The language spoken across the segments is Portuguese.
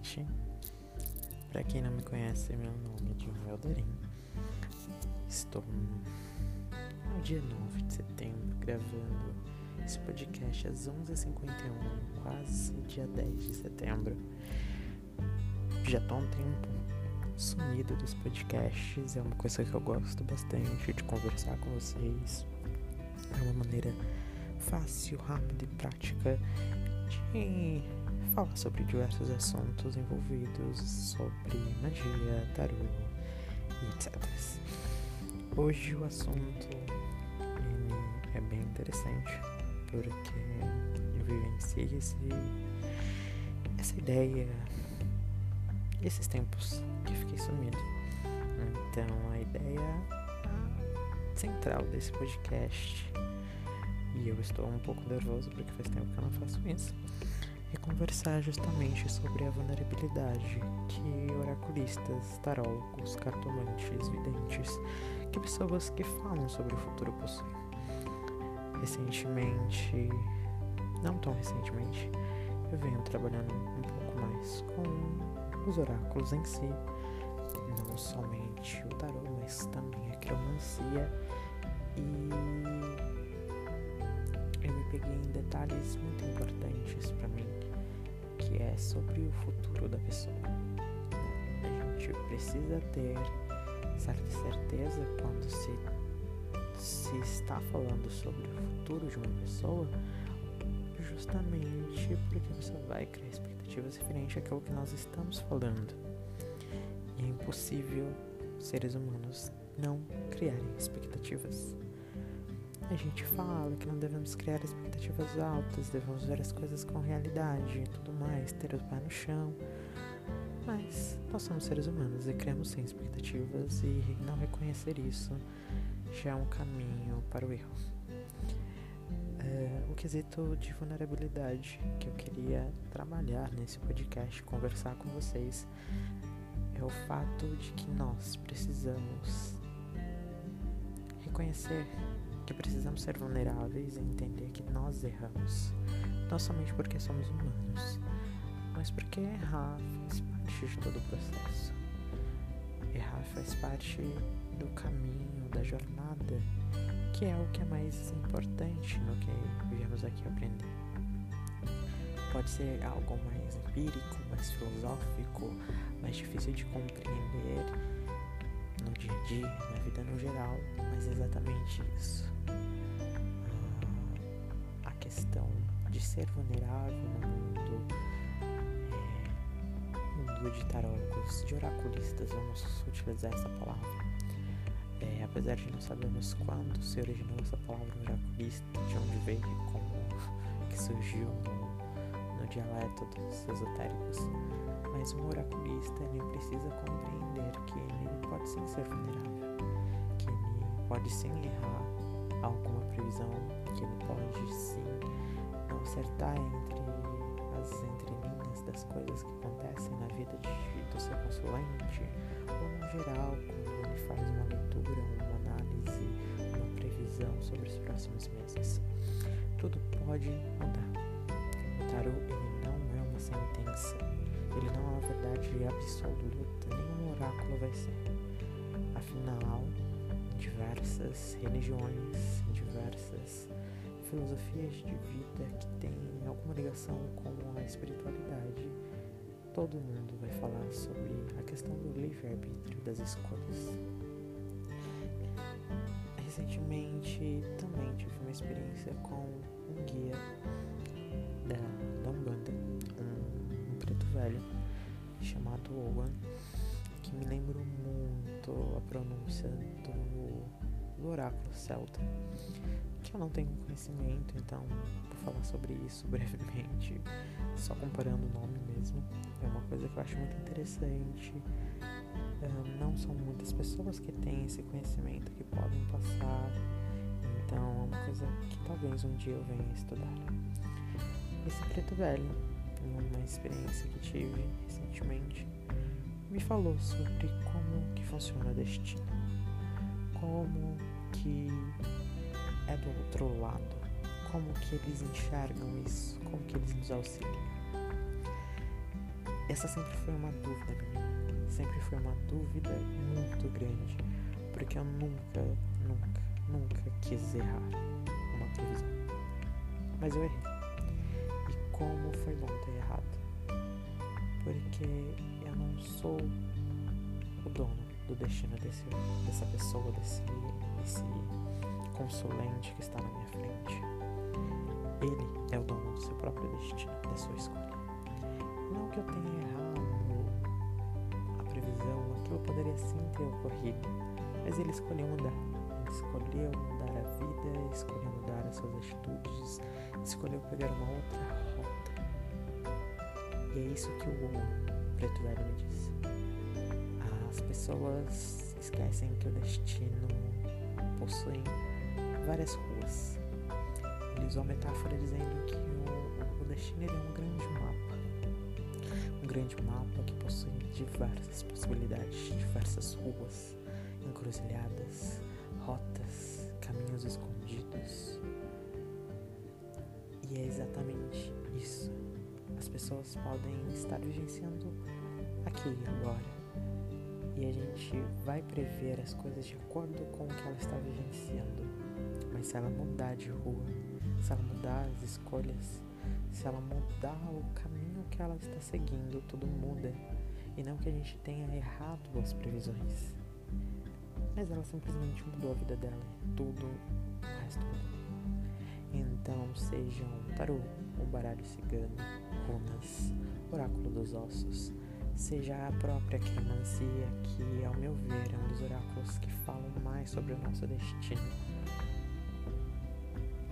noite. Para quem não me conhece, meu nome é John Elderin. Estou no dia 9 de setembro gravando esse podcast às 11h51, quase dia 10 de setembro. Já tô há um tempo sumido dos podcasts, é uma coisa que eu gosto bastante de conversar com vocês. É uma maneira fácil, rápida e prática de falar sobre diversos assuntos envolvidos sobre magia, tarô e etc. Hoje o assunto é bem interessante porque eu vivenciei esse, essa ideia esses tempos que fiquei sumido. Então a ideia central desse podcast e eu estou um pouco nervoso porque faz tempo que eu não faço isso e conversar justamente sobre a vulnerabilidade que oraculistas, tarólogos, cartomantes, videntes, que pessoas que falam sobre o futuro possuem. Recentemente, não tão recentemente, eu venho trabalhando um pouco mais com os oráculos em si, não somente o tarô, mas também a cromancia e peguei em detalhes muito importantes para mim que é sobre o futuro da pessoa. A gente precisa ter certa certeza quando se, se está falando sobre o futuro de uma pessoa, justamente porque você vai criar expectativas referentes àquilo que nós estamos falando. E é impossível seres humanos não criarem expectativas. A gente fala que não devemos criar expectativas altas, devemos ver as coisas com realidade e tudo mais, ter o pé no chão. Mas nós somos seres humanos e criamos sem expectativas e não reconhecer isso já é um caminho para o erro. É, o quesito de vulnerabilidade que eu queria trabalhar nesse podcast, conversar com vocês, é o fato de que nós precisamos reconhecer que precisamos ser vulneráveis e entender que nós erramos, não somente porque somos humanos, mas porque errar faz parte de todo o processo. Errar faz parte do caminho, da jornada, que é o que é mais importante no que viemos aqui aprender. Pode ser algo mais empírico, mais filosófico, mais difícil de compreender no dia a dia, na vida no geral, mas é exatamente isso. Ah, a questão de ser vulnerável no mundo, é, mundo de tarólogos, de oraculistas, vamos utilizar essa palavra. É, apesar de não sabermos quando se originou essa palavra oraculista, de onde veio, como que surgiu no, no dialeto dos esotéricos, mas um oraculista ele precisa compreender que ele pode sim ser vulnerável, que ele pode sim errar alguma previsão, que ele pode sim não acertar entre as entrelinhas das coisas que acontecem na vida de, do seu consulente, ou no geral, quando ele faz uma leitura, uma análise, uma previsão sobre os próximos meses. Tudo pode mudar. O tarô ele não é uma verdade absoluta, nenhum oráculo vai ser. Afinal, diversas religiões, diversas filosofias de vida que têm alguma ligação com a espiritualidade, todo mundo vai falar sobre a questão do livre-arbítrio das escolhas. Recentemente também tive uma experiência com um guia velho chamado Owen, que me lembrou muito a pronúncia do, do oráculo celta, que eu não tenho conhecimento, então vou falar sobre isso brevemente, só comparando o nome mesmo. É uma coisa que eu acho muito interessante. Uh, não são muitas pessoas que têm esse conhecimento que podem passar, então é uma coisa que talvez um dia eu venha estudar. Esse preto velho uma experiência que tive recentemente, me falou sobre como que funciona o destino, como que é do outro lado, como que eles enxergam isso, como que eles nos auxiliam. essa sempre foi uma dúvida minha. Sempre foi uma dúvida muito grande. Porque eu nunca, nunca, nunca quis errar uma previsão. Mas eu errei. Como foi bom ter errado. Porque eu não sou o dono do destino desse, dessa pessoa, desse, desse consulente que está na minha frente. Ele é o dono do seu próprio destino, da sua escolha. Não que eu tenha errado a previsão, aquilo poderia sim ter ocorrido, mas ele escolheu mudar. Ele escolheu mudar a vida, escolheu suas atitudes, escolheu pegar uma outra rota. E é isso que o preto velho me disse. As pessoas esquecem que o destino possui várias ruas. Ele usou a metáfora dizendo que o, o destino é um grande mapa. Um grande mapa que possui diversas possibilidades, diversas ruas, encruzilhadas, rotas, caminhos escondidos. E é exatamente isso. As pessoas podem estar vivenciando aqui e agora e a gente vai prever as coisas de acordo com o que ela está vivenciando. Mas se ela mudar de rua, se ela mudar as escolhas, se ela mudar o caminho que ela está seguindo, tudo muda. E não que a gente tenha errado as previsões. Mas ela simplesmente mudou a vida dela e tudo o resto mudou. Então, sejam tarô, um baralho cigano, runas, oráculo dos ossos, seja a própria quiromancia, que, ao meu ver, é um dos oráculos que falam mais sobre o nosso destino.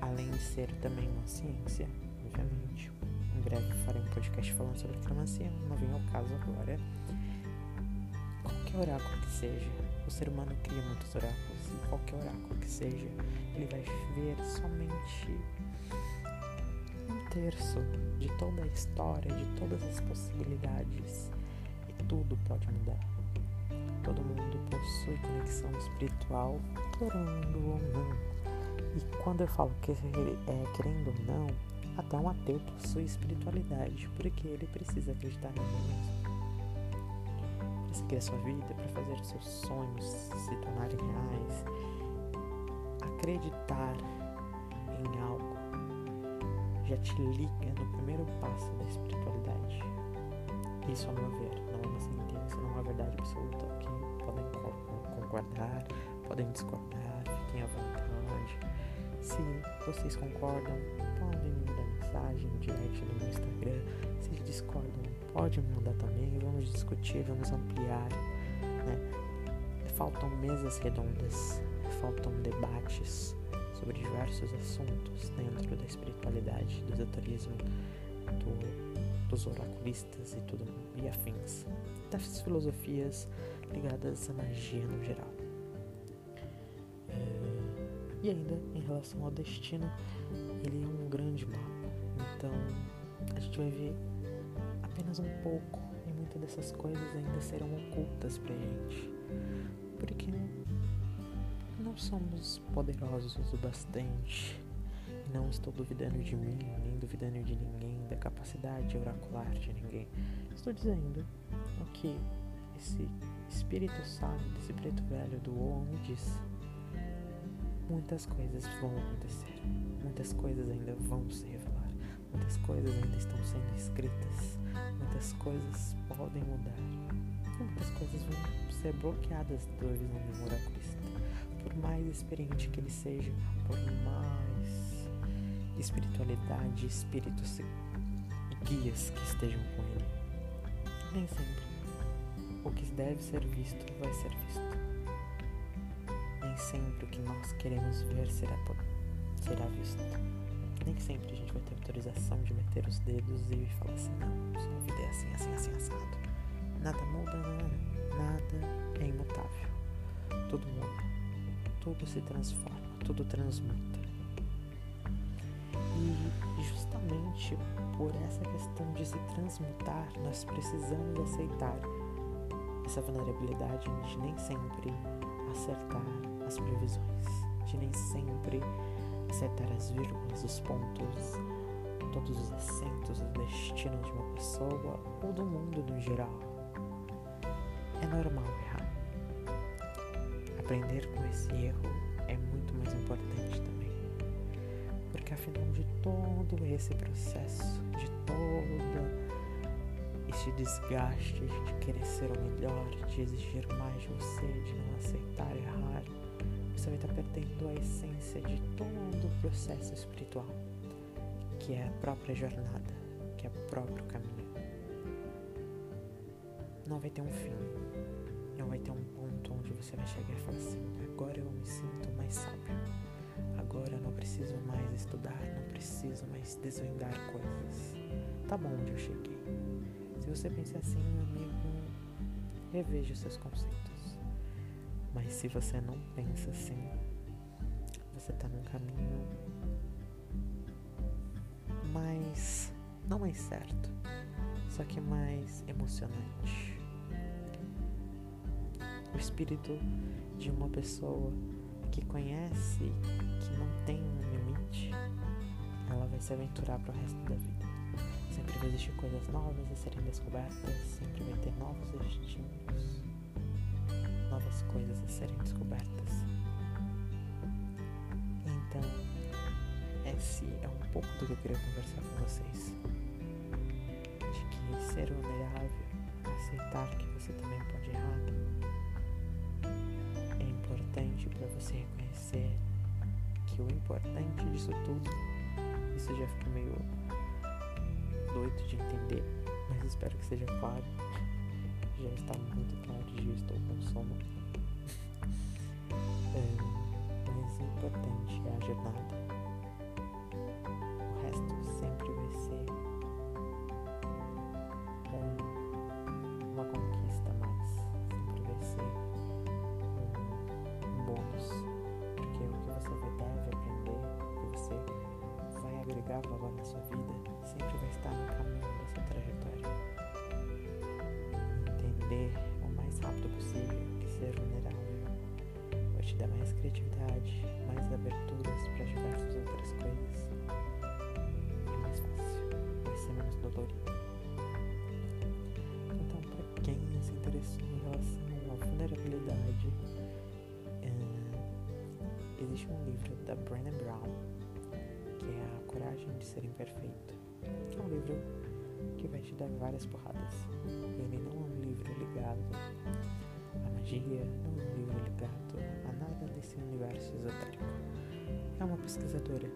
Além de ser também uma ciência, obviamente. Em breve farei um podcast falando sobre quiromancia, não vem ao caso agora. Qualquer oráculo que seja, o ser humano cria muitos oráculos, e qualquer oráculo que seja, ele vai ver somente um terço de toda a história, de todas as possibilidades tudo pode mudar. Todo mundo possui conexão espiritual, querendo ou não. E quando eu falo que é querendo ou não, até um ateu possui espiritualidade, porque ele precisa acreditar em a sua vida, para fazer os seus sonhos se tornarem reais. Acreditar em algo já te liga no primeiro passo da espiritualidade. Isso, ao meu ver, não é uma sentença, não é uma verdade absoluta. Ok? Podem concordar, podem discordar, fiquem à vontade. Se vocês concordam, podem me mandar mensagem no direct no meu Instagram. Se discordam, pode me mandar também. Vamos discutir, vamos ampliar. Né? Faltam mesas redondas, faltam debates sobre diversos assuntos dentro da espiritualidade, do esoterismo, do dos oraculistas e tudo e afins, das filosofias ligadas à magia no geral. É, e ainda em relação ao destino, ele é um grande mapa, então a gente vai ver apenas um pouco e muitas dessas coisas ainda serão ocultas pra gente, porque não somos poderosos o bastante. Não estou duvidando de mim, nem duvidando de ninguém, da capacidade oracular de ninguém. Estou dizendo o que esse espírito sábio, desse preto velho do homem diz. Muitas coisas vão acontecer, muitas coisas ainda vão se revelar, muitas coisas ainda estão sendo escritas, coisas podem mudar, muitas coisas vão ser bloqueadas do horizonte do oraculista. Por mais experiente que ele seja, por mais espiritualidade, espíritos e guias que estejam com ele. Nem sempre o que deve ser visto vai ser visto. Nem sempre o que nós queremos ver será, será visto. Nem sempre a gente vai ter autorização de meter os dedos e falar assim: não, sua vida é assim, assim, assim, assado. Nada muda, nada, nada é imutável. Tudo muda, tudo se transforma, tudo transmuta. E justamente por essa questão de se transmutar, nós precisamos aceitar essa vulnerabilidade de nem sempre acertar as previsões, de nem sempre acertar as vírgulas, os pontos todos os assentos, os destinos de uma pessoa ou do mundo no geral. É normal errar. Aprender com esse erro é muito mais importante também. Porque afinal de todo esse processo, de todo esse desgaste de querer ser o melhor, de exigir mais de você, de não aceitar errar, você vai estar perdendo a essência de todo o processo espiritual, que é a própria jornada, que é o próprio caminho. Não vai ter um fim, não vai ter um ponto onde você vai chegar e falar assim: agora eu me sinto mais sábio, agora eu não preciso mais estudar, não preciso mais desvendar coisas. Tá bom onde eu cheguei. Se você pensa assim, amigo, reveja os seus conceitos. Mas se você não pensa assim, você está num caminho mais. não mais certo, só que mais emocionante. O espírito de uma pessoa que conhece que não tem um limite, ela vai se aventurar para o resto da vida. Sempre vai existir coisas novas a serem descobertas, sempre vai ter novos destinos, coisas a serem descobertas. Então, esse é um pouco do que eu queria conversar com vocês. De que ser vulnerável, aceitar que você também pode errar, é importante para você reconhecer que o importante disso tudo, isso já fica meio doido de entender, mas espero que seja claro. Já está muito tarde e estou com sono. É, mas o importante é a jornada. O resto sempre vai ser um, uma conquista mais. Sempre vai ser um bônus. Porque o que você deve aprender, o que você vai agregar valor na sua vida, sempre vai estar no caminho da sua trajetória. Entender o mais rápido possível dar mais criatividade, mais aberturas para diversas outras coisas. É mais fácil, vai ser menos dolorido. Então, para quem se interessou em relação à vulnerabilidade, é, existe um livro da Brené Brown que é A Coragem de Ser Imperfeito. É um livro que vai te dar várias porradas. Ele não é um livro ligado à magia, não é um livro ligado desse universo esotérico. É uma pesquisadora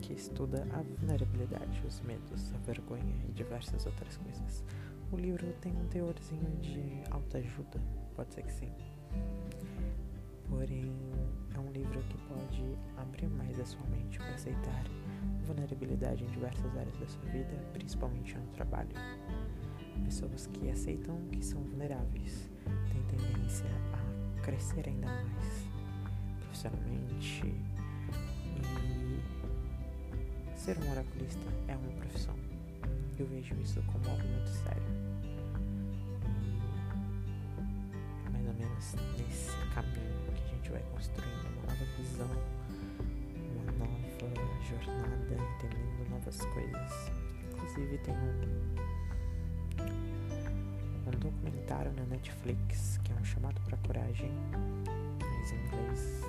que estuda a vulnerabilidade, os medos, a vergonha e diversas outras coisas. O livro tem um teorzinho de autoajuda, pode ser que sim. Porém, é um livro que pode abrir mais a sua mente para aceitar vulnerabilidade em diversas áreas da sua vida, principalmente no trabalho. Pessoas que aceitam que são vulneráveis têm tendência a crescer ainda mais profissionalmente e ser um oraculista é uma profissão. Eu vejo isso como algo muito sério. E mais ou menos nesse caminho que a gente vai construindo uma nova visão jornada, entendendo novas coisas. Inclusive tem um, um documentário na Netflix que é um chamado para coragem, em inglês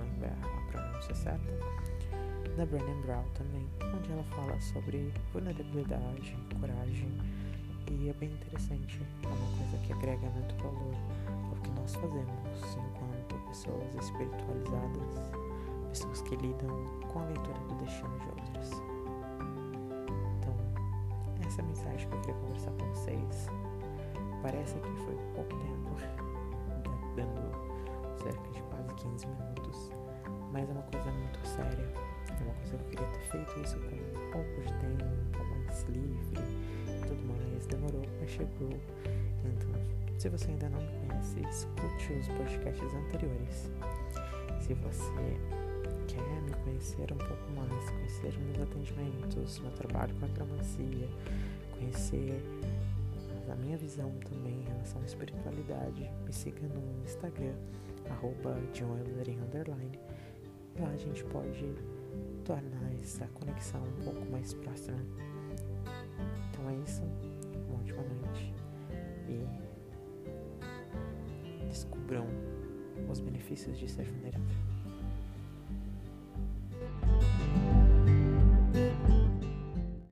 a pronúncia certa, da Brené Brown também, onde ela fala sobre vulnerabilidade, coragem e é bem interessante, é uma coisa que agrega muito valor ao que nós fazemos enquanto pessoas espiritualizadas pessoas que lidam com a leitura do destino de outras. Então, essa é mensagem que eu queria conversar com vocês. Parece que foi pouco tempo, dando cerca de quase 15 minutos, mas é uma coisa muito séria. É uma coisa que eu queria ter feito isso com um pouco de tempo, mais livre e tudo mais. Demorou, mas chegou. Então, se você ainda não me conhece, escute os podcasts anteriores. Se você quer me conhecer um pouco mais, conhecer meus atendimentos, meu trabalho com a cromancia, conhecer a minha visão também em relação à espiritualidade, me siga no Instagram, arroba lá a gente pode tornar essa conexão um pouco mais próxima. Então é isso. Uma ótima noite. E descubram os benefícios de ser vulnerável.